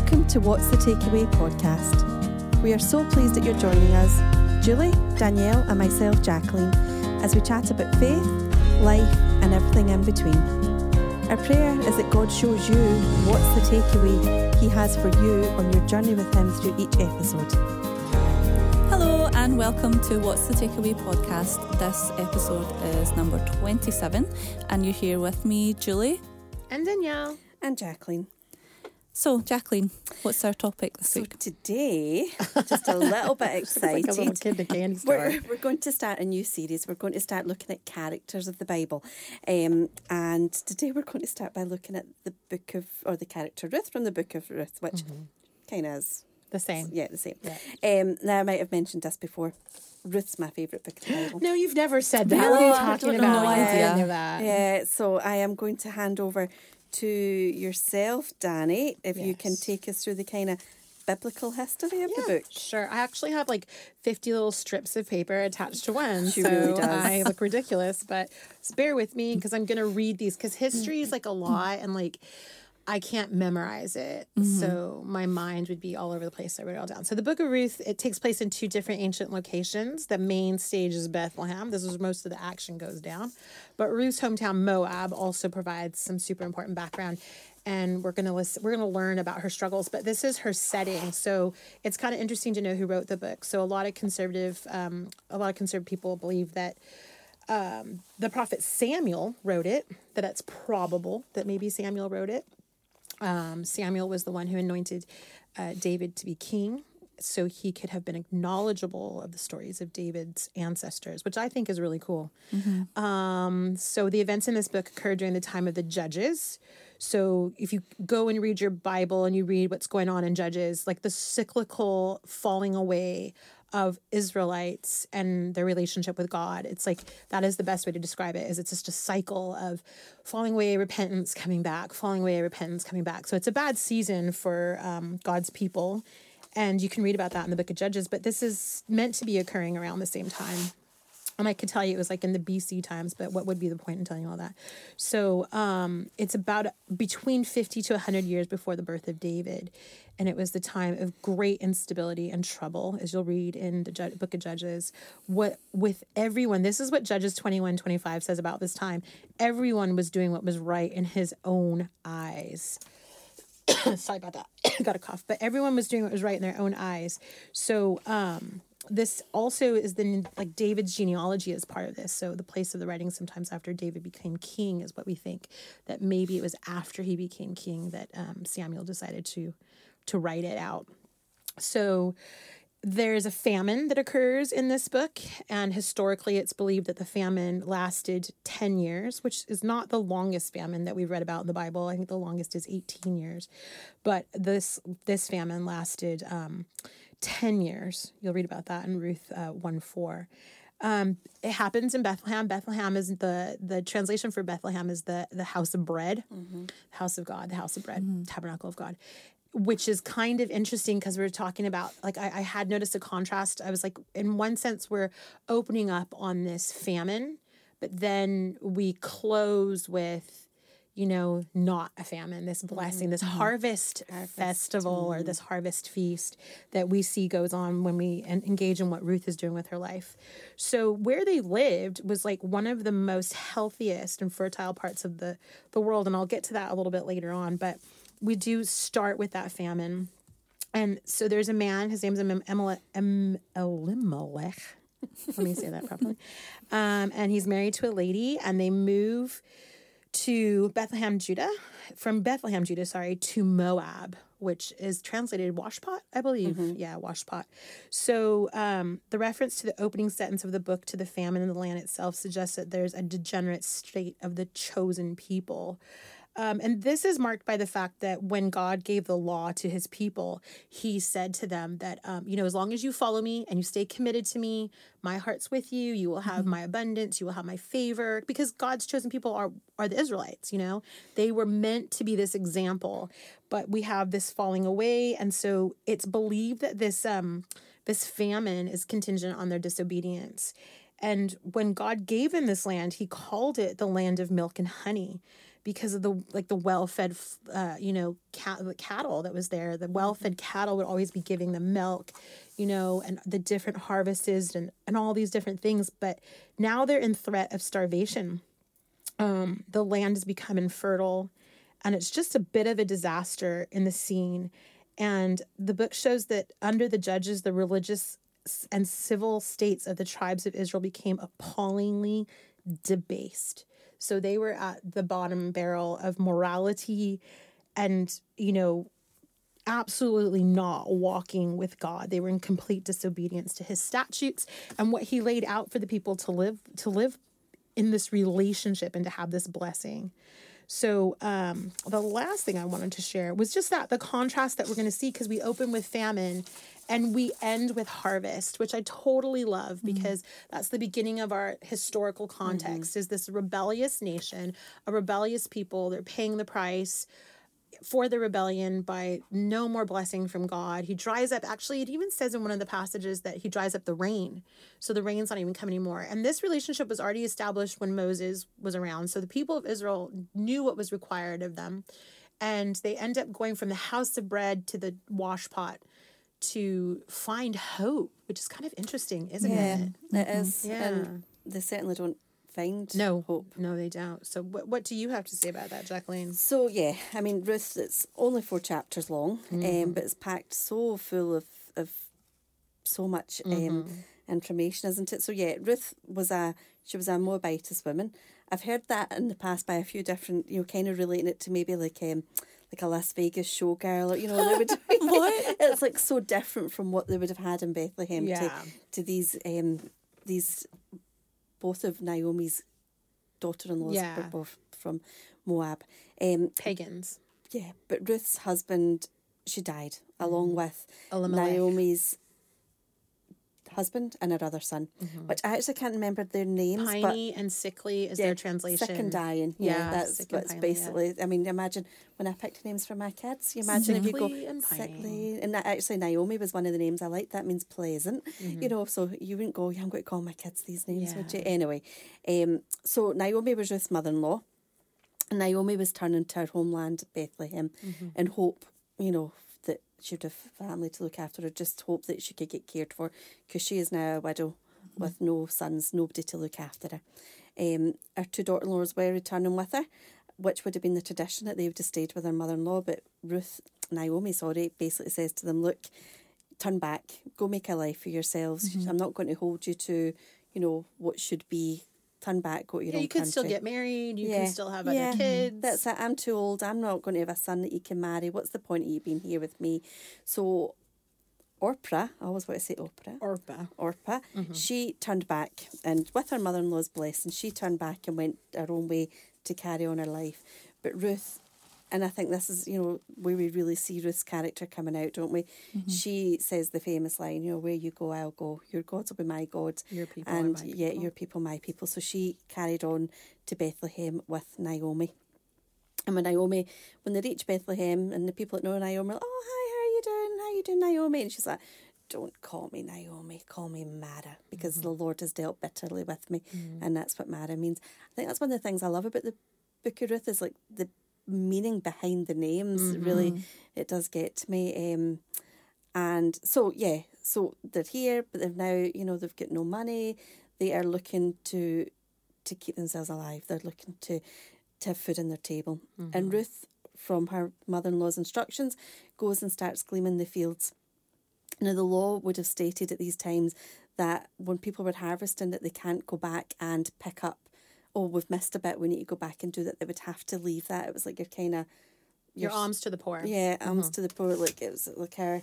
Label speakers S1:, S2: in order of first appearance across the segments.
S1: Welcome to What's the Takeaway podcast. We are so pleased that you're joining us, Julie, Danielle, and myself, Jacqueline, as we chat about faith, life, and everything in between. Our prayer is that God shows you what's the takeaway He has for you on your journey with Him through each episode.
S2: Hello and welcome to What's the Takeaway podcast. This episode is number 27, and you're here with me, Julie.
S3: And Danielle.
S1: And Jacqueline.
S2: So, Jacqueline, what's our topic this
S1: So
S2: week?
S1: today, just a little bit excited.
S3: Like little kid in candy store.
S1: We're, we're going to start a new series. We're going to start looking at characters of the Bible. Um, and today we're going to start by looking at the book of, or the character Ruth from the book of Ruth, which kind of is,
S3: the same.
S1: yeah, the same.
S3: Yeah.
S1: Um, now, I might have mentioned this before. Ruth's my favourite book of the Bible.
S3: No, you've never said that.
S1: No,
S3: what are you talking about? I
S2: idea.
S3: didn't know that.
S1: Yeah, so I am going to hand over to yourself, Danny, if you can take us through the kind of biblical history of
S3: Yeah,
S1: the book.
S3: Sure. I actually have like 50 little strips of paper attached to one.
S1: She
S3: so
S1: really does.
S3: I look ridiculous, but bear with me because I'm going to read these because history is like a lot and like I can't memorize it. So my mind would be all over the place. I wrote it all down. So the book of Ruth, it takes place in two different ancient locations. The main stage is Bethlehem. This is where most of the action goes down. But Ruth's hometown Moab also provides some super important background. And we're gonna listen, we're gonna learn about her struggles, but this is her setting. So it's kind of interesting to know who wrote the book. So a lot of conservative, um, a lot of conservative people believe that um, the prophet Samuel wrote it. That it's probable that maybe Samuel wrote it. Um, Samuel was the one who anointed uh, David to be king, so he could have been knowledgeable of the stories of David's ancestors, which I think is really cool. Um, so the events in this book occurred during the time of the judges. So if you go and read your Bible and you read what's going on in Judges, like the cyclical falling away of Israelites and their relationship with God, it's like that is the best way to describe it. Is it's just a cycle of falling away, repentance, coming back, falling away, repentance, coming back. So it's a bad season for um, God's people, and you can read about that in the Book of Judges. But this is meant to be occurring around the same time. And I could tell you it was like in the BC times, but what would be the point in telling you all that? So um, it's about between 50 to 100 years before the birth of David. And it was the time of great instability and trouble, as you'll read in the Ju- book of Judges. What with everyone, this is what Judges 21 25 says about this time. Everyone was doing what was right in his own eyes. Sorry about that. Got a cough. But everyone was doing what was right in their own eyes. So um this also is the like David's genealogy is part of this. So the place of the writing sometimes after David became king is what we think that maybe it was after he became king that um, Samuel decided to to write it out. So there's a famine that occurs in this book, and historically, it's believed that the famine lasted 10 years, which is not the longest famine that we've read about in the Bible. I think the longest is 18 years, but this this famine lasted um, 10 years. You'll read about that in Ruth uh, 1 4. Um, it happens in Bethlehem. Bethlehem is the the translation for Bethlehem is the the house of bread, house of God, the house of bread, tabernacle of God which is kind of interesting because we are talking about like I, I had noticed a contrast i was like in one sense we're opening up on this famine but then we close with you know not a famine this blessing this harvest, festival or this harvest feast that we see goes on when we en- engage in what ruth is doing with her life so where they lived was like one of the most healthiest and fertile parts of the the world and i'll get to that a little bit later on but we do start with that famine. And so there's a man, his name's Em- Emele- Em- Elimelech. Let me say that properly. Um, and he's married to a lady, and they move to Bethlehem, Judah, from Bethlehem, Judah, sorry, to Moab, which is translated washpot, I believe. Yeah, washpot. So um, the reference to the opening sentence of the book to the famine in the land itself suggests that there's a degenerate state of the chosen people. Um, and this is marked by the fact that when God gave the law to his people, he said to them that, um, you know, as long as you follow me and you stay committed to me, my heart's with you, you will have my abundance, you will have my favor, because God's chosen people are, are the Israelites, you know, they were meant to be this example, but we have this falling away. And so it's believed that this, um, this famine is contingent on their disobedience. And when God gave them this land, he called it the land of milk and honey because of the like the well-fed uh, you know cat, the cattle that was there. The well-fed cattle would always be giving them milk you know and the different harvests and and all these different things. But now they're in threat of starvation. Um, the land has become infertile and it's just a bit of a disaster in the scene. And the book shows that under the judges the religious and civil states of the tribes of israel became appallingly debased so they were at the bottom barrel of morality and, you know, absolutely not walking with God. They were in complete disobedience to his statutes and what he laid out for the people to live to live in this relationship and to have this blessing. So um, the last thing I wanted to share was just that the contrast that we're going to see because we open with famine and we end with harvest, which I totally love mm-hmm. because that's the beginning of our historical context. Mm-hmm. Is this rebellious nation, a rebellious people? They're paying the price for the rebellion by no more blessing from God. He dries up, actually, it even says in one of the passages that he dries up the rain. So the rain's not even coming anymore. And this relationship was already established when Moses was around. So the people of Israel knew what was required of them. And they end up going from the house of bread to the wash pot to find hope, which is kind of interesting, isn't
S4: yeah,
S3: it?
S4: It is. Yeah. And they certainly don't find
S3: no
S4: hope.
S3: No, they don't. So, what what do you have to say about that, Jacqueline?
S4: So yeah, I mean, Ruth. It's only four chapters long, mm-hmm. um, but it's packed so full of of so much um, mm-hmm. information, isn't it? So yeah, Ruth was a she was a Moabitess woman. I've heard that in the past by a few different, you know, kind of relating it to maybe like um, like a Las Vegas showgirl, or you know, they would. what? It's like so different from what they would have had in Bethlehem yeah. to to these um these both of Naomi's daughter-in-laws yeah. were both from Moab. Um,
S3: Pagans.
S4: Yeah, but Ruth's husband, she died along mm. with Elimelech. Naomi's husband and her other son, mm-hmm. which I actually can't remember their names.
S3: Piney and sickly is yeah, their translation.
S4: Sick and dying. Yeah, yeah that's what's basically. Yeah. I mean, imagine when I picked names for my kids. You imagine sickly if you go and sickly, and actually Naomi was one of the names I liked. That means pleasant. Mm-hmm. You know, so you wouldn't go. Yeah, I'm going to call my kids these names, would you? Anyway, um, so Naomi was Ruth's mother-in-law. Naomi was turning to her homeland, Bethlehem, mm-hmm. in hope, you know, she would have family to look after her. Just hope that she could get cared for because she is now a widow mm-hmm. with no sons, nobody to look after her. Um, her two daughter in laws were returning with her, which would have been the tradition that they would have stayed with her mother in law. But Ruth, Naomi, sorry, basically says to them, Look, turn back, go make a life for yourselves. Mm-hmm. I'm not going to hold you to, you know, what should be turn back, go to your
S3: yeah,
S4: own
S3: you can
S4: country.
S3: still get married. You yeah. can still have other kids.
S4: That's it. I'm too old. I'm not going to have a son that you can marry. What's the point of you being here with me? So, Orpah, I always want to say Oprah.
S3: Orpah.
S4: Orpah. Mm-hmm. She turned back, and with her mother-in-law's blessing, she turned back and went her own way to carry on her life. But Ruth and I think this is, you know, where we really see Ruth's character coming out, don't we? Mm-hmm. She says the famous line, you know, where you go, I'll go. Your gods will be my gods.
S3: Your people
S4: and
S3: my
S4: yeah, your people, my people. So she carried on to Bethlehem with Naomi. And when Naomi, when they reach Bethlehem and the people that know Naomi are like, oh, hi, how are you doing? How are you doing, Naomi? And she's like, don't call me Naomi, call me Mara, because mm-hmm. the Lord has dealt bitterly with me. Mm-hmm. And that's what Mara means. I think that's one of the things I love about the book of Ruth is like the meaning behind the names. Mm-hmm. Really, it does get to me. Um, and so yeah, so they're here, but they've now you know they've got no money. They are looking to to keep themselves alive. They're looking to to have food on their table. Mm-hmm. And Ruth, from her mother in law's instructions, goes and starts gleaning the fields. Now the law would have stated at these times that when people were harvesting that they can't go back and pick up oh, we've missed a bit, we need to go back and do that, they would have to leave that. It was like you're kind of.
S3: Your alms to the poor.
S4: Yeah, alms mm-hmm. to the poor. Like it was like her.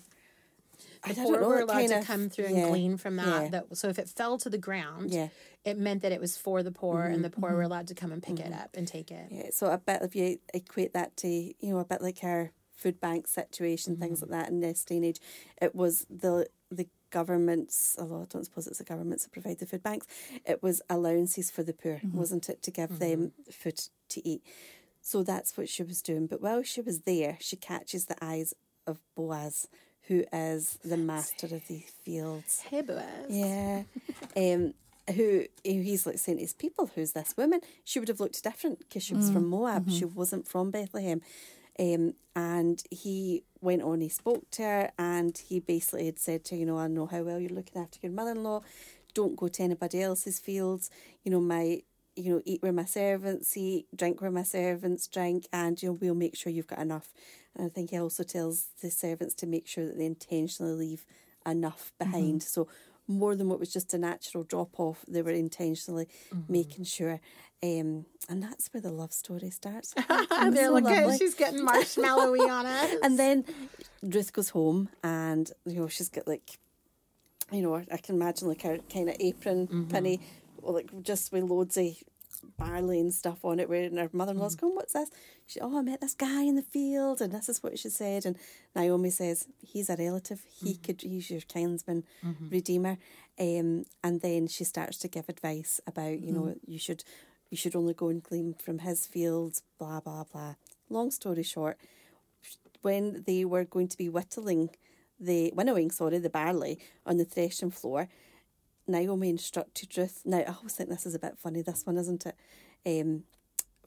S3: The poor know, were allowed kinda, to come through yeah, and glean from that. Yeah. That so if it fell to the ground, yeah. it meant that it was for the poor, mm-hmm, and the poor mm-hmm. were allowed to come and pick mm-hmm. it up and take it.
S4: Yeah, so a bit if you equate that to you know a bit like our food bank situation, things mm-hmm. like that in this day and age, it was the the governments, although I don't suppose it's the governments that provide the food banks, it was allowances for the poor, mm-hmm. wasn't it, to give mm-hmm. them food to eat. So that's what she was doing. But while she was there, she catches the eyes of Boaz, who is the master of the fields.
S3: Hey, Boaz.
S4: Yeah. um, who he's like saying to his people, who's this woman? She would have looked different because she was from Moab. She wasn't from Bethlehem. Um, and he went on, he spoke to her, and he basically had said to her, you know, I know how well you're looking after your mother in law. Don't go to anybody else's fields. You know, my, you know, eat where my servants eat, drink where my servants drink, and, you know, we'll make sure you've got enough. And I think he also tells the servants to make sure that they intentionally leave enough behind. So, more than what was just a natural drop off, they were intentionally making sure. Um, and that's where the love story starts.
S3: And they're
S4: So
S3: like,
S4: lovely.
S3: she's getting marshmallowy on us.
S4: And then Ruth goes home and, you know, she's got like, you know, I can imagine like her kind of apron mm-hmm. penny, or like just with loads of barley and stuff on it, where and her mother in law's mm. going, What's this? She, Oh, I met this guy in the field, and this is what she said. And Naomi says, He's a relative, he mm-hmm. could, he's your kinsman, mm-hmm. redeemer. Um, and then she starts to give advice about, you know, you should you should only go and glean from his fields, blah, blah, blah. Long story short, when they were going to be whittling the winnowing, sorry, the barley on the threshing floor, Naomi instructed Ruth. Now I always think this is a bit funny, this one, isn't it? Um,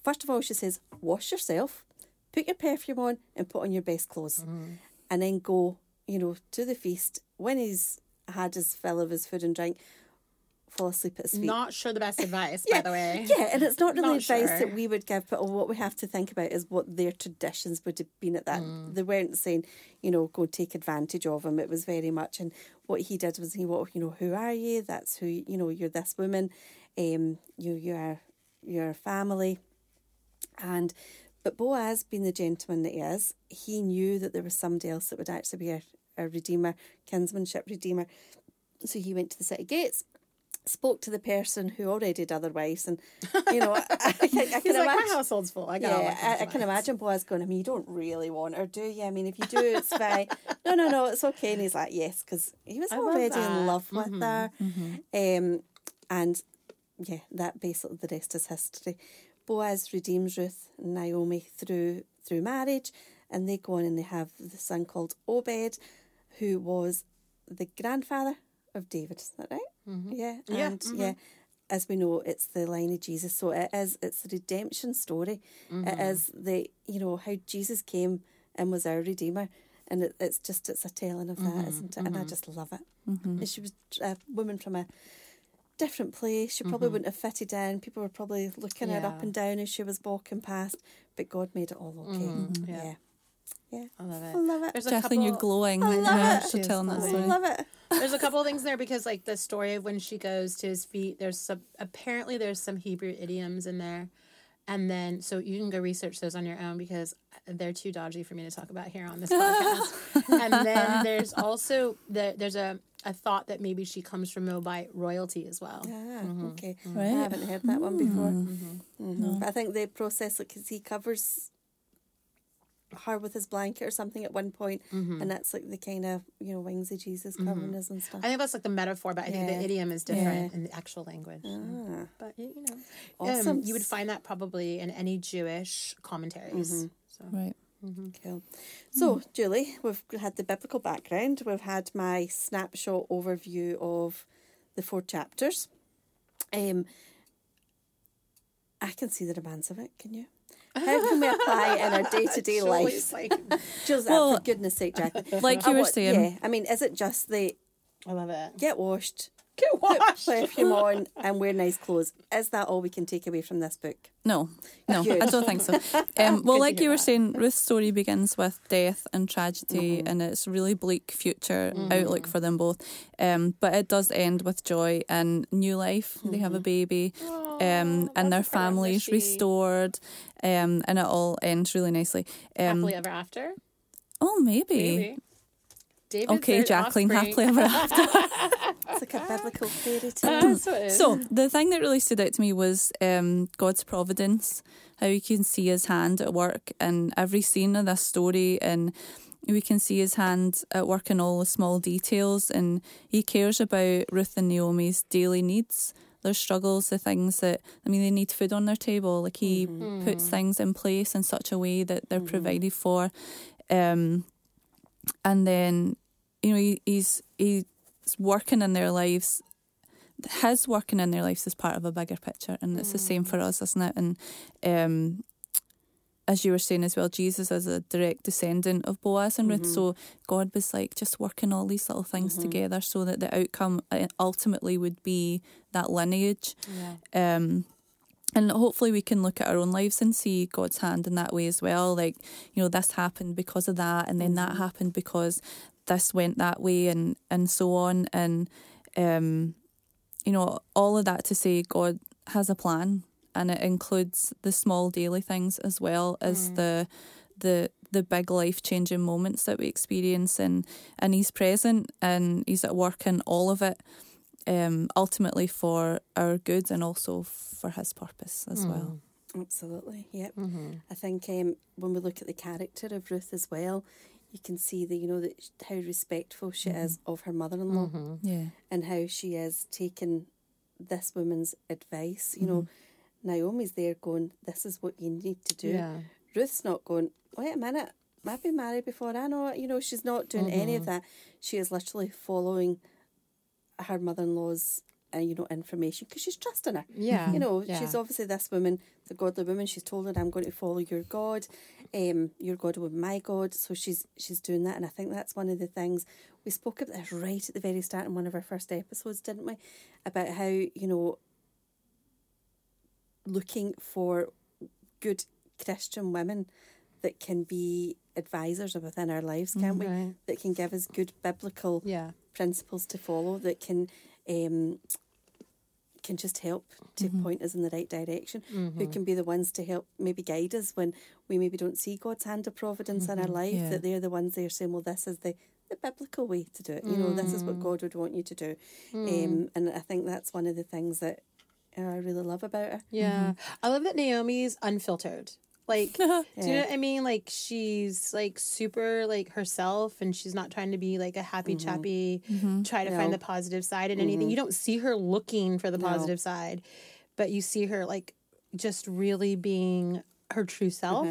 S4: first of all, she says, wash yourself, put your perfume on, and put on your best clothes, and then go, you know, to the feast. When he's had his fill of his food and drink, fall asleep at his feet.
S3: Not sure the best advice, by the way.
S4: Yeah, and it's not really
S3: Not
S4: advice
S3: sure.
S4: that we would give, but what we have to think about is what their traditions would have been at that. They weren't saying, you know, go take advantage of him. It was very much, and what he did was he, what you know, who are you? That's who you know. You're this woman. Um, you you're your family, and but Boaz, being the gentleman that he is, he knew that there was somebody else that would actually be a, a redeemer, kinsmanship redeemer. So he went to the city gates spoke to the person who already had other wives, and you know, I, I, can, I can
S3: like, my
S4: imagine.
S3: household's full. I
S4: Yeah,
S3: my
S4: I, I can imagine Boaz going. I mean, you don't really want her, do you? I mean, if you do, it's fine. no, no, no, it's okay. And he's like, yes, because he was
S3: love
S4: already
S3: that.
S4: in love with her, um, and yeah, that basically the rest is history. Boaz redeems Ruth and Naomi through through marriage, and they go on and they have the son called Obed, who was the grandfather of David. Is that right? Mm-hmm. Yeah,
S3: Yeah,
S4: and mm-hmm. yeah, as we know, it's the line of Jesus. So it is. It's the redemption story. It mm-hmm. is the you know how Jesus came and was our redeemer, and it, it's just it's a telling of that, isn't it? And I just love it. And she was a woman from a different place. She probably wouldn't have fitted in. People were probably looking at her up and down as she was walking past, but God made it all okay.
S3: yeah.
S4: yeah. yeah,
S3: I love it.
S4: I love it.
S3: There's a
S2: Kathleen, you're glowing.
S4: I love
S2: yeah,
S4: it.
S2: for
S1: She's
S2: telling that
S1: glowing.
S4: I love it.
S3: There's a couple of things there because like the story of when she goes to his feet. There's some apparently there's some Hebrew idioms in there, and then so you can go research those on your own because they're too dodgy for me to talk about here on this podcast. and then there's also the there's a a thought that maybe she comes from Moabite royalty as well.
S4: Ah, okay.
S2: Right.
S4: I haven't heard that one before. Mhm. But I think they process it because he covers her with his blanket or something at one point, and that's like the kind of you know wings of Jesus covering us and stuff.
S3: I think that's like the metaphor, but I think the idiom is different
S4: Yeah.
S3: in the actual language.
S4: Ah,
S3: But you, you know,
S4: Awesome.
S3: um, you would find that probably in any Jewish commentaries. So.
S2: Right.
S4: cool. So, Julie, we've had the biblical background. We've had my snapshot overview of the four chapters. Um, I can see the demands of it. Can you? How can we apply in our day to day life?
S3: Like,
S4: Just
S2: Well,
S4: for goodness sake, Jackie.
S2: like you were
S4: want-
S2: saying-
S4: yeah. I mean, is it just the
S3: I love it.
S4: get washed,
S3: Get
S4: put
S3: washed.
S4: perfume on, and wear nice clothes? Is that all we can take away from this book?
S2: No, no,
S4: Good.
S2: I don't think so. Um, well,
S3: to
S2: like you were
S3: that.
S2: saying, Ruth's story begins with death and tragedy, and it's really bleak future outlook for them both. Um, but it does end with joy and new life. They have a baby, um, and their
S3: that's the part where
S2: family's
S3: she-
S2: restored, um, and it all ends really nicely. Um,
S3: Happily ever after.
S2: oh, maybe.
S3: Maybe. David's
S2: Okay, Jacqueline,
S3: offspring.
S2: happily ever after.
S4: It's like a biblical fairy tale.
S3: That's it is.
S2: So the thing that really stood out to me was um, God's providence, how you can see His hand at work in every scene of this story, and we can see His hand at work in all the small details, and He cares about Ruth and Naomi's daily needs. Their struggles, the things that I mean, they need food on their table. Like he puts things in place in such a way that they're provided for, um, and then you know he, he's he's working in their lives. His working in their lives is part of a bigger picture, and it's the same for us, isn't it? And um, as you were saying as well, Jesus is a direct descendant of Boaz and Ruth, so God was like just working all these little things together so that the outcome uh, ultimately would be that lineage.
S4: Yeah.
S2: Um, and hopefully we can look at our own lives and see God's hand in that way as well. Like, you know, this happened because of that, and then that happened because this went that way, and and so on. And um, you know, all of that to say God has a plan, and it includes the small daily things as well as the the the big life changing moments that we experience, and and He's present and He's at work in all of it um, ultimately for our good and also for his purpose as well.
S4: Absolutely. Yep.
S3: Mm-hmm.
S4: I think um, when we look at the character of Ruth as well, you can see the you know that how respectful she is of her mother-in-law
S3: Mm-hmm.
S2: Yeah.
S4: and how she is taking this woman's advice. You know, Naomi's there going, "This is what you need to do."
S3: Yeah.
S4: Ruth's not going. Wait a minute. I've been married before. I know. You know, she's not doing any of that. She is literally following her mother-in-law's, uh, you know, information because she's trusting her.
S3: Yeah.
S4: You know,
S3: Yeah.
S4: she's obviously this woman, the godly woman. She's told her, "I'm going to follow your God. Um, your God will be my God." So she's she's doing that, and I think that's one of the things we spoke about this right at the very start in one of our first episodes, didn't we? About how you know looking for good Christian women that can be advisors within our lives, can't we?
S3: Right.
S4: That can give us good biblical
S3: Yeah.
S4: principles to follow that can um, can just help to
S3: Mm-hmm.
S4: point us in the right direction. Who can be the ones to help maybe guide us when we maybe don't see God's hand of providence in our
S3: Mm-hmm.
S4: life.
S2: Yeah.
S4: That they're the ones that are saying, "Well, this is the the biblical way to do it. You know, this is
S3: Mm.
S4: what God would want you to do." Um, and I think that's one of the things that uh, I really love about her.
S3: Yeah. Mm-hmm. I love that Naomi's unfiltered. Like, do you know what I mean? Like, she's like super like herself and she's not trying to be like a happy mm-hmm. chappy, mm-hmm. try to find the positive side in anything. You don't see her looking for the
S4: No.
S3: positive side, but you see her like just really being her true self.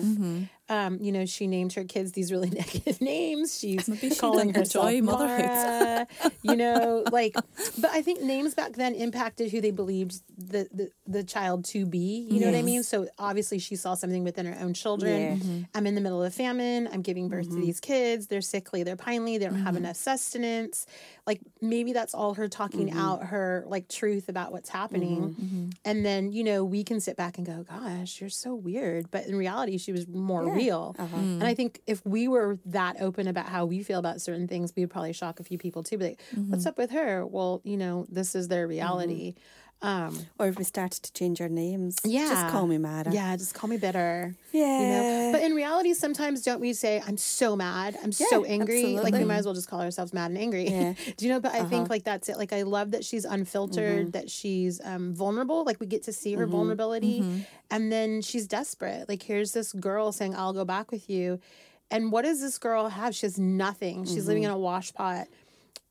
S3: Um, you know, she named her kids these really negative names. She's
S2: Maybe she
S3: calling herself
S2: enjoy motherhood.
S3: You know, like, but I think names back then impacted who they believed the the, the child to be. You know what I mean? So obviously, she saw something within her own children.
S4: Yeah.
S2: Mm-hmm.
S3: I'm in the middle of famine. I'm giving birth to these kids. They're sickly. They're pinely. They don't
S2: Mm-hmm.
S3: have enough sustenance. Like maybe that's all her talking
S2: Mm-hmm.
S3: out her like truth about what's happening. And then you know we can sit back and go, "Gosh, you're so weird," but in reality, she was more
S4: Yeah.
S3: Real.
S4: Uh-huh. Mm.
S3: And I think if we were that open about how we feel about certain things, we would probably shock a few people too. But like, what's mm-hmm. up with her? Well, you know, this is their reality. Mm-hmm. Um,
S4: Or if we started to change our names,
S3: yeah,
S4: just call me Mara.
S3: Yeah, just call me bitter.
S4: yeah.
S3: You know, but in reality, sometimes don't we say, "I'm so mad, I'm so
S4: Yeah,
S3: angry"? Like we might as well just call ourselves mad and angry.
S4: Yeah.
S3: Do you know? But I think uh-huh. like that's it. Like I love that she's unfiltered, mm-hmm. that she's um, vulnerable. Like we get to see her mm-hmm. vulnerability, mm-hmm. and then she's desperate. Like here's this girl saying, "I'll go back with you," and what does this girl have? She has nothing. She's living in a wash pot,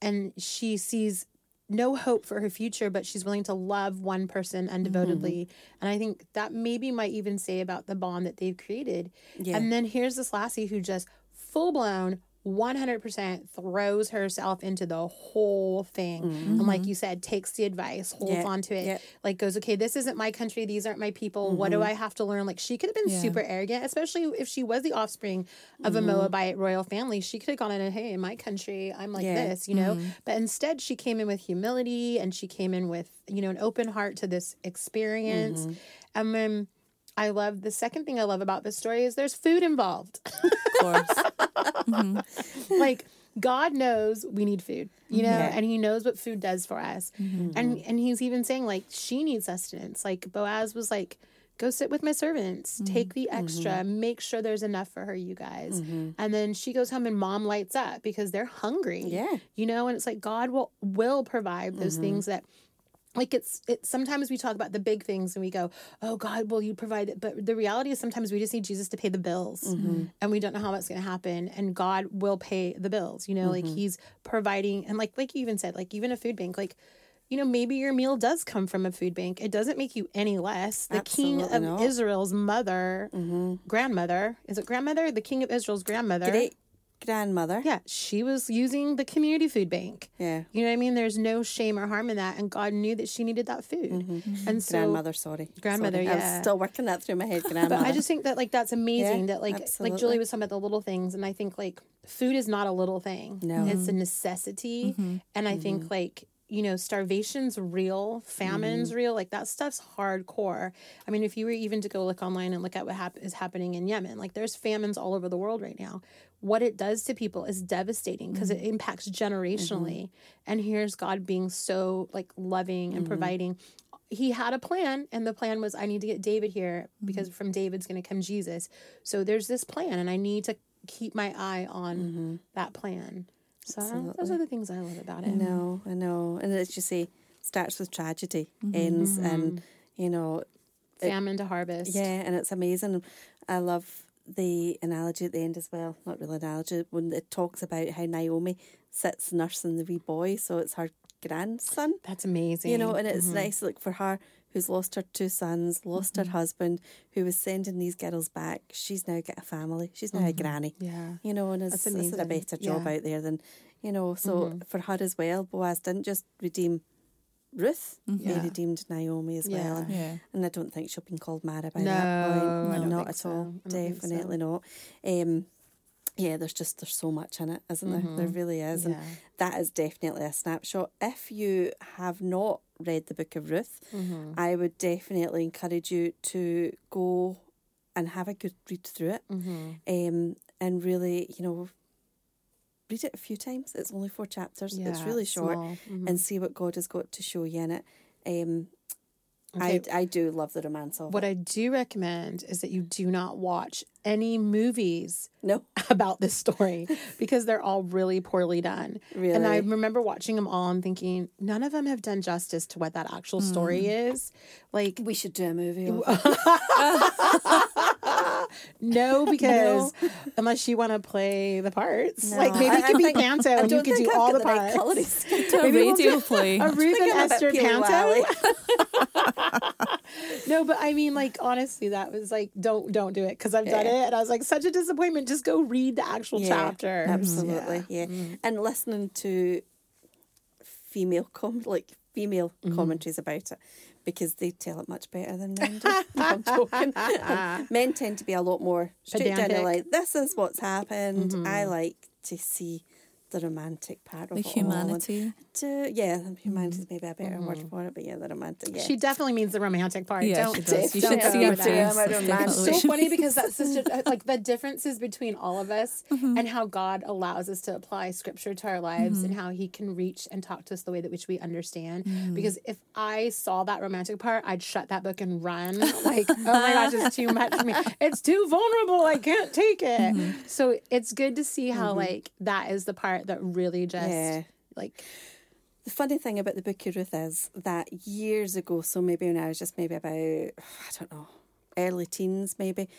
S3: and she sees no hope for her future, but she's willing to love one person undevotedly. Mm-hmm. And I think that maybe might even say about the bond that they've created.
S4: Yeah.
S3: And then here's this lassie who just full blown 100% throws herself into the whole thing. And like mm-hmm. you said, takes the advice, holds
S4: Yeah,
S3: on to it,
S4: yeah.
S3: like goes, okay, this isn't my country. These aren't my people. What do mm-hmm. I have to learn? Like she could have been
S2: Yeah.
S3: super arrogant, especially if she was the offspring of a mm-hmm. Moabite royal family. She could have gone in and, hey, in my country, I'm like
S4: Yeah.
S3: this, you know? But instead, she came in with humility and she came in with, you know, an open heart to this experience. And then I love the second thing I love about this story is there's food involved.
S2: Of course. Mm-hmm.
S3: like God knows we need food, you know,
S4: Yeah.
S3: and He knows what food does for us. Mm-hmm. And and He's even saying like she needs sustenance. Like Boaz was like, "Go sit with my servants, mm-hmm. take the extra, make sure there's enough for her, you guys." And then she goes home and mom lights up because they're hungry.
S4: Yeah.
S3: you know, and it's like God will will provide those things that like it's it sometimes we talk about the big things and we go oh god will you provide it but the reality is sometimes we just need jesus to pay the bills mm-hmm. and we don't know how that's going to happen and god will pay the bills you know like mm-hmm. he's providing and like like you even said like even a food bank like you know maybe your meal does come from a food bank. It doesn't make you any less. The king of
S4: not.
S3: israel's mother mm-hmm. grandmother is it grandmother? The king of israel's grandmother
S4: grandmother.
S3: Yeah, she was using the community food bank.
S4: Yeah.
S3: You know what I mean? There's no shame or harm in that. And God knew that she needed that food. And so,
S4: grandmother, sorry.
S3: Grandmother,
S4: Sorry. I
S3: yeah.
S4: was still working that through my head, grandmother.
S3: but I just think that like that's amazing
S4: Yeah,
S3: that like like. Julie was talking about the little things. And I think like food is not a little thing.
S4: No. Mm-hmm.
S3: It's a necessity. And I think like, you know, starvation's real, famine's
S4: Mm-hmm.
S3: real. Like that stuff's hardcore. I mean, if you were even to go look online and look at what hap- is happening in Yemen, like there's famines all over the world right now. What it does to people is devastating because
S4: Mm-hmm.
S3: it impacts generationally. And here's God being so like loving
S4: Mm-hmm.
S3: and providing. He had a plan, and the plan was I need to get David here
S4: Mm-hmm.
S3: because from David's going to come Jesus. So there's this plan, and I need to keep my eye on that plan. So those are the things I love about it.
S4: I know, I know. And as you say, starts with tragedy, ends, and, you know,
S3: Famine to harvest.
S4: Yeah, and it's amazing. I love the analogy at the end as well. Not really an analogy when it talks about how Naomi sits nursing the wee boy, so it's her grandson.
S3: That's amazing.
S4: You know, and it's mm-hmm. nice like for her who's lost her two sons, lost her mm-hmm. husband, who was sending these girls back. She's now got a family. She's now a mm-hmm. granny.
S3: Yeah.
S4: You know, and it's, a better job
S3: Yeah.
S4: out there than you know. So for her as well, Boaz didn't just redeem Ruth, he
S3: Yeah.
S4: redeemed Naomi as well.
S3: Yeah.
S4: And
S2: Yeah.
S4: and I don't think she'll be called Mara by
S3: No,
S4: that point.
S3: I don't
S4: at
S3: so.
S4: all.
S3: I don't so.
S4: Definitely not. Um, yeah, there's just there's so much in it, isn't there? There really is, and that is definitely a snapshot. If you have not read the Book of Ruth, I would definitely encourage you to go and have a good read through it, um, and really, you know. Read it a few times. It's only four chapters. it's really short.
S3: Mhm.
S4: and see what God has got to show you in it. Um,
S3: Okay.
S4: I I do love the romance of
S3: What
S4: it.
S3: I do recommend is that you do not watch any movies
S4: No,
S3: about this story because they're all really poorly done. Really? And I remember watching them all and thinking none of them have done justice to what that actual story is. Like
S4: we should do a movie. Of it.
S3: no, because unless you want to play the parts, like maybe
S4: I-
S3: you
S4: I
S3: could be
S4: think-
S3: Panto
S4: I
S3: and you could do all the parts.
S2: a
S3: Maybe we'll
S2: radio
S3: do
S2: play.
S3: A Ruth and
S4: I'm a bit
S3: Esther
S4: Peely
S3: Panto. No, but I mean, like honestly, that was like, don't don't do it because I've done
S4: Yeah.
S3: it, and I was like, such a disappointment. Just go read the actual
S4: Yeah,
S3: chapters.
S4: Absolutely, yeah. Mm. And listening to female com like female mm-hmm. commentaries about it because they tell it much better than men do. I'm joking. Um, men tend to be a lot more straight down the line. This is what's happened. I mm-hmm. like to see the romantic part of
S2: The
S4: it all and
S2: humanity.
S4: To, yeah, humanity is maybe a better word for it, but yeah, the romantic. Yeah.
S3: She definitely means the romantic part.
S2: Yeah,
S3: don't
S2: she does. You
S3: don't
S2: should see her
S3: with that.
S2: face.
S4: I'm a
S2: It's
S3: so funny because that's such a like the differences between all of us
S2: Mm-hmm.
S3: and how God allows us to apply scripture to our lives and how he can reach and talk to us the way that which we understand.
S2: Mm-hmm.
S3: Because if I saw that romantic part, I'd shut that book and run. Like, oh my gosh, it's too much for me. It's too vulnerable. I can't take it.
S2: Mm-hmm.
S3: So it's good to see how like that is the part that really just
S4: Yeah.
S3: like
S4: The funny thing about the Book of Ruth is that years ago, so maybe when I was just maybe about, I don't know, early teens maybe.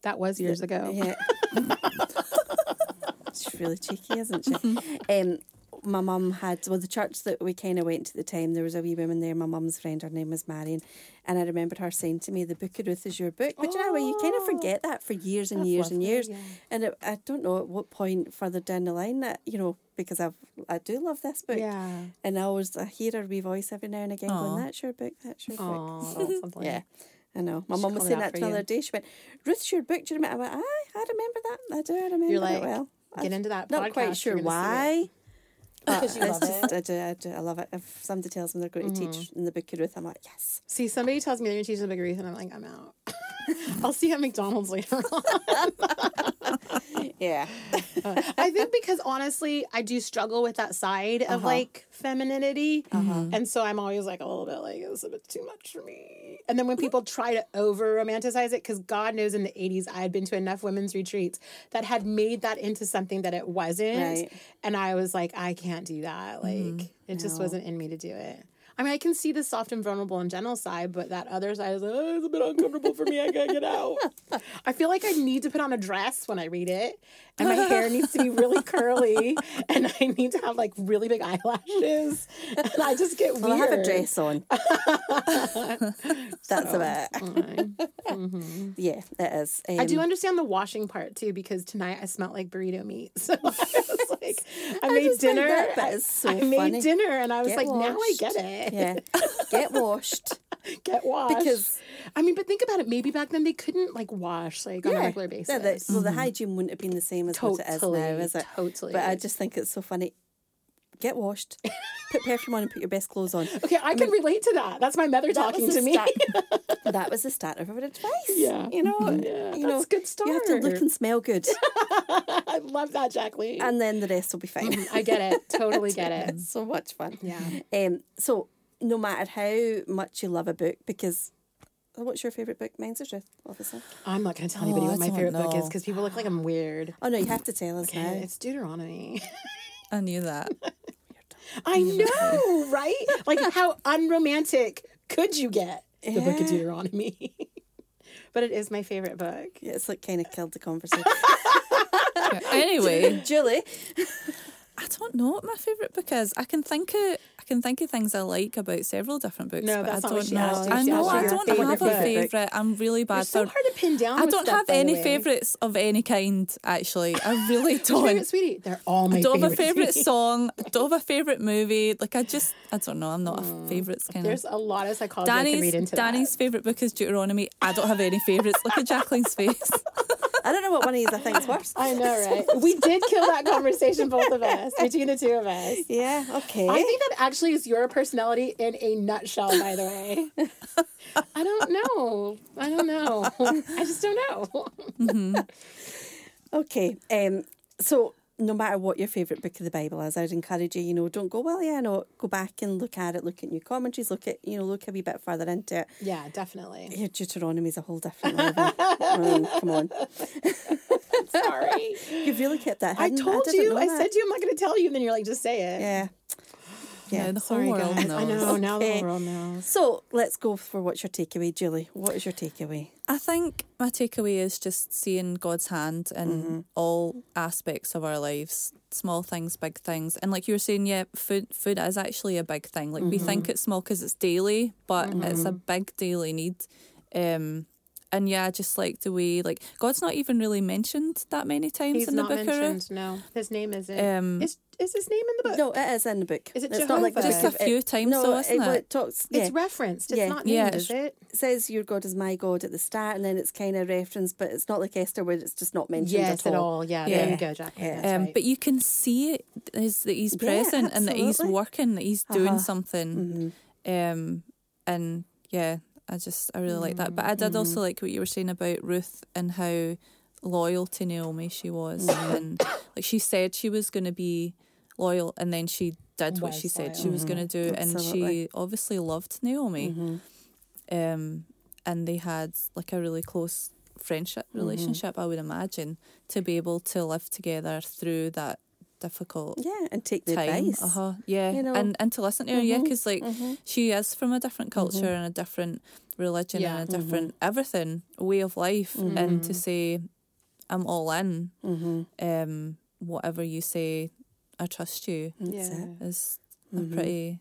S3: that was years ago.
S4: Yeah. She's really cheeky, isn't she? um, my mum had, well, the church that we kind of went to at the time, there was a wee woman there, my mum's friend, her name was Marion. And I remembered her saying to me, The Book of Ruth is your book. But you know what? You kind of forget that for years and years and
S3: lovely,
S4: years.
S3: yeah.
S4: And it, I don't know at what point further down the line that, you know, because I've, I do love this book.
S3: Yeah.
S4: And I always I hear her wee voice every now and again
S2: Aw.
S4: going, That's your book, that's your book.
S3: Oh, that's.
S4: Yeah. I know. My mum was saying that to me the other day. She went, Ruth's your book. Do you remember? I went, aye, I remember that. I do. I remember
S3: You're
S4: it
S3: like,
S4: well.
S3: Get into that.
S4: Not
S3: podcast,
S4: quite sure
S3: gonna it.
S4: why.
S3: Because you love
S4: just,
S3: it.
S4: I do, I do, I love it. If somebody tells me they're going to mm-hmm. teach in the book of Ruth, I'm like, yes.
S3: See, somebody tells me they're going to teach in the big Ruth, and I'm like, I'm out. I'll see you at McDonald's later on.
S4: Yeah.
S3: I think because honestly, I do struggle with that side of
S4: Uh-huh.
S3: like femininity. And so I'm always like a little bit like, it's a bit too much for me. And then when people try to over romanticize it, because God knows in the 80s, I had been to enough women's retreats that had made that into something that it wasn't.
S4: Right.
S3: And I was like, I can't do that. Like, it just wasn't in me to do it. I mean, I can see the soft and vulnerable and gentle side, but that other side is like, oh, it's a bit uncomfortable for me. I gotta get out. I feel like I need to put on a dress when I read it, and my hair needs to be really curly, and I need to have like really big eyelashes, and I just get
S4: Well, I
S3: weird.
S4: have a dress on. That's
S3: So,
S4: about it.
S3: Mhm.
S4: Yeah, it is.
S3: I do
S4: Um,
S3: understand the washing part too because tonight I smelled like burrito meat. So I was like, I
S4: I
S3: made dinner.
S4: that
S3: I,
S4: so
S3: I made dinner and I was
S4: Get
S3: like, now I get it.
S4: Yeah, get washed
S3: Get washed.
S4: because
S3: I mean, but think about it. Maybe back then they couldn't like wash like on a regular basis.
S4: yeah, the- well, the hygiene wouldn't have been the same as what it is now, is it?
S3: totally.
S4: But I just think it's so funny. Get washed, put perfume on, and put your best clothes on.
S3: okay, I can relate to that. That's my mother talking to me.
S4: start- that was the start of our advice.
S3: Yeah.
S4: you know,
S3: Yeah,
S4: you know,
S3: that's a good start.
S4: you have to look and smell good,
S3: I love that, Jacqueline.
S4: and then the rest will be fine.
S3: I get it. Totally get it.
S4: So much fun.
S3: Yeah.
S4: Um. So no matter how much you love a book, because oh, what's your favorite book? Mine's the truth, obviously.
S3: I'm not going to tell anybody
S2: Oh,
S3: what
S2: I
S3: my
S2: don't
S3: favorite book is because people look like I'm weird.
S4: Oh no, you have to tell us
S3: Okay,
S4: now.
S3: it's Deuteronomy.
S2: I knew that.
S3: I know, right? Like, how unromantic could you get? The Book of Deuteronomy. but it is my favorite book.
S4: Yeah, it's like kind of killed the conversation.
S2: anyway,
S4: Julie,
S2: I don't know what my favourite book is. I can think of I can think of things I like about several different books.
S3: No,
S2: but
S3: that's
S2: I don't know.
S3: asked.
S2: I know I don't
S3: favourite
S2: have a
S3: book.
S2: favourite. I'm really
S3: You're
S2: bad
S3: so
S2: for.
S3: hard to pin down.
S2: I don't
S3: stuff,
S2: have any favourites of any kind. Actually, I really don't.
S3: favorite, sweetie? They're all my
S2: I don't have a favourite song. I don't have a favourite movie. Like I just, I don't know. I'm not a favourites kind
S3: There's
S2: of.
S3: a lot of psychology I can
S2: Danny's
S3: read into
S2: Danny's
S3: that.
S2: favourite book is Deuteronomy. I don't have any favourites. Look at Jacqueline's face.
S4: I don't know what one of these I think is worse.
S3: I know, right? we did kill that conversation, both of us, between the two of us.
S4: Yeah, okay.
S3: I think that actually is your personality in a nutshell, by the way. I don't know. I don't know. I just don't know.
S4: Okay. Um, so no matter what your favourite book of the Bible is, I'd encourage you, you know, don't go, well, yeah, no, go back and look at it, look at new commentaries, look at, you know, look a wee bit further into it.
S3: Yeah, definitely.
S4: Your Deuteronomy's a whole different level. I come on.
S3: Sorry.
S4: You've really kept that
S3: I told
S4: didn't
S3: you. I said to you, I'm not going to tell you. And then you're like, just say it.
S4: Yeah.
S2: Yeah,
S4: Yeah.
S2: the whole
S3: Sorry,
S2: world
S3: guys.
S2: knows.
S3: I know. Now the
S4: Okay.
S3: whole world knows.
S4: So let's go for what's your takeaway, Julie. What is your takeaway?
S2: I think my takeaway is just seeing God's hand in
S3: Mm-hmm.
S2: all aspects of our lives, small things, big things, and like you were saying, yeah, food food is actually a big thing. Like we
S3: Mm-hmm.
S2: think it's small because it's daily, but it's a big daily need. Um, and yeah, just like the way like God's not even really mentioned that many times
S3: He's
S2: in the
S3: not
S2: book. of Ruth.
S3: mentioned. No, his name isn't.
S2: Um,
S3: is is his name in the book?
S4: No, it is in the book.
S3: Is it
S4: it's not like
S3: Jehovah?
S2: Just a few
S4: it-
S2: times
S4: no,
S2: though, isn't
S4: well,
S2: it?
S4: talks. Yeah.
S3: It's referenced. It's
S4: Yeah.
S3: not named,
S2: it's-
S3: is it?
S4: It says your God is my God at the start, and then it's kind of referenced, but it's not like Esther where it's just not mentioned
S3: Yes,
S4: at
S3: at
S4: all.
S3: all. Yeah,
S2: Yeah.
S3: there you go, Jackie.
S4: Yeah.
S2: Um,
S3: right.
S2: But you can see it is that he's
S4: Yeah,
S2: present and that he's working, that he's doing
S4: Uh-huh.
S2: something. Um, and yeah, I just I really like that. But I did
S4: Mm-hmm.
S2: also like what you were saying about Ruth and how loyal to Naomi she was,
S4: Mm-hmm.
S2: and like she said she was going to be loyal, and then she did what
S3: Was
S2: she said
S3: loyal.
S2: she was going to do, and
S4: Absolutely. Mm-hmm.
S2: she obviously loved Naomi. Um, and they had like a really close friendship
S4: Mm-hmm.
S2: relationship. I would imagine to be able to live together through that difficult
S4: Yeah, and take the
S2: time.
S4: advice.
S2: Uh huh. Yeah,
S4: you know.
S2: and and to listen to her, yeah,
S4: Mhm,
S2: because like
S4: mhm.
S2: she is from a different culture and a different religion
S3: Yeah.
S2: and a different everything way of life, and to say, "I'm all in,"
S4: Mm-hmm.
S2: um, whatever you say, I trust you
S4: That's
S3: Yeah.
S4: it.
S2: is
S4: Mhm.
S2: a pretty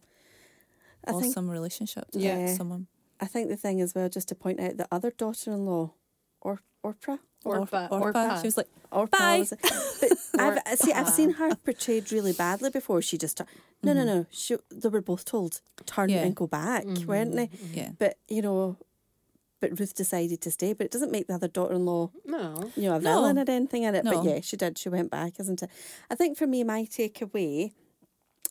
S4: I think
S2: awesome relationship to
S4: Yeah.
S2: have someone.
S4: I think the thing as well, just to point out, the other daughter-in-law, or Orpah,
S3: Orpah.
S2: Orpah.
S3: Orpah.
S2: She was like,
S4: Orpah.
S2: Bye.
S4: was it? But I've see, I've seen her portrayed really badly before. She just tu- no, no, no. She, they were both told turn
S2: Yeah.
S4: and go back, weren't they?
S2: yeah.
S4: But you know, but Ruth decided to stay. But it doesn't make the other daughter-in-law,
S3: No.
S4: you know, a
S2: No.
S4: villain or anything in it.
S2: No.
S4: But yeah, she did. She went back, isn't it? I think for me, my takeaway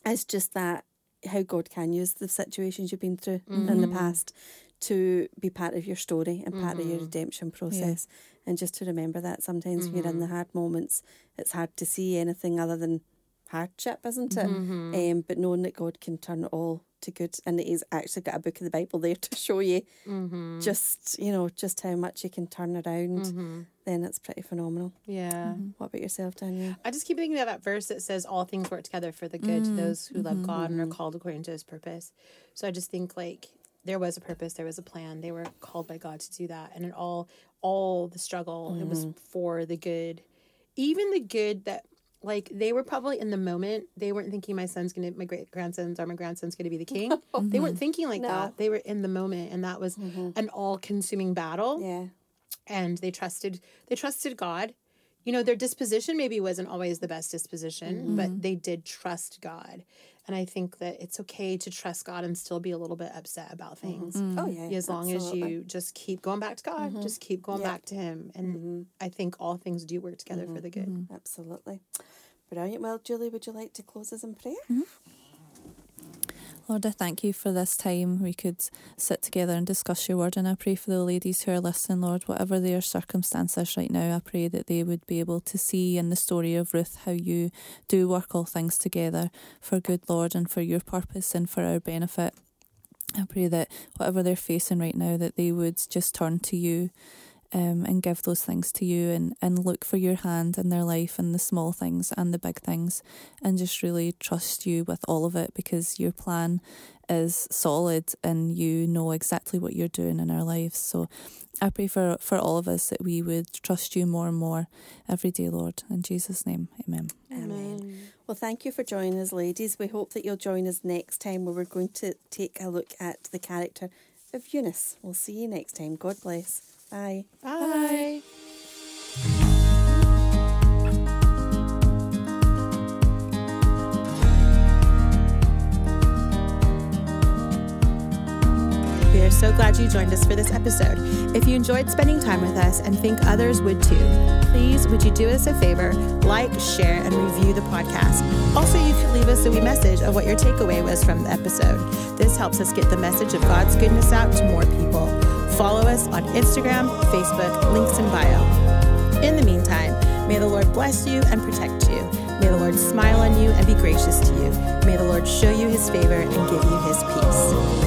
S4: is just that how God can use the situations you've been through in
S2: Mm-hmm.
S4: the past to be part of your story and part
S2: Mm-hmm.
S4: of your redemption process. And just to remember that sometimes when you're in the
S2: Mm-hmm.
S4: hard moments, it's hard to see anything other than hardship, isn't it?
S2: Mm-hmm.
S4: Um, but knowing that God can turn it all to good, and he's actually got a book of the Bible there to show you
S3: Mm-hmm.
S4: just you know just how much you can turn around.
S3: Mm-hmm.
S4: Then it's pretty phenomenal.
S3: Yeah.
S4: What about yourself, Danielle?
S3: I just keep thinking of that verse that says all things work together for the good to
S2: Mm,
S3: those who love God and are
S4: mhm.
S3: called according to his purpose. So I just think like there was a purpose, there was a plan. They were called by God to do that. And in all all the struggle, it was for the good. Even the good that like they were probably in the moment, they weren't thinking my son's gonna my great grandsons or my grandson's gonna be the king. They mm-hmm. weren't thinking like
S4: No.
S3: that. They were in the moment and that was mm-hmm. an all consuming battle
S4: Yeah.
S3: and they trusted they trusted God. You know, their disposition maybe wasn't always the best disposition, mm-hmm. but they did trust God. And I think that it's okay to trust God and still be a little bit upset about mm-hmm. things. Mm-hmm.
S4: Oh yeah.
S3: As long
S4: absolutely.
S3: as you just keep going back to God, just keep going
S4: Yeah.
S3: back to Him. And I think all things do work together for the good.
S4: Absolutely. Brilliant. Well, Julie, would you like to close us in prayer?
S2: Lord, I thank you for this time we could sit together and discuss your word. And I pray for the ladies who are listening, Lord, whatever their circumstances right now, I pray that they would be able to see in the story of Ruth how you do work all things together for good, Lord, and for your purpose and for our benefit. I pray that whatever they're facing right now, that they would just turn to you um, and give those things to you and, and look for your hand in their life and the small things and the big things and just really trust you with all of it because your plan is solid and you know exactly what you're doing in our lives. So I pray for, for all of us that we would trust you more and more every day, Lord. In Jesus' name, amen.
S4: Amen. Well, thank you for joining us, ladies. We hope that you'll join us next time where we're going to take a look at the character of Eunice. We'll see you next time. God bless. Bye.
S3: Bye. We are so glad you joined us for this episode. If you enjoyed spending time with us and think others would too, please would you do us a favor, like, share, and review the podcast. Also, you could leave us a wee message of what your takeaway was from the episode. This helps us get the message of God's goodness out to more people. Follow us on Instagram, Facebook, links in bio. In the meantime, may the Lord bless you and protect you. May the Lord smile on you and be gracious to you. May the Lord show you his favor and give you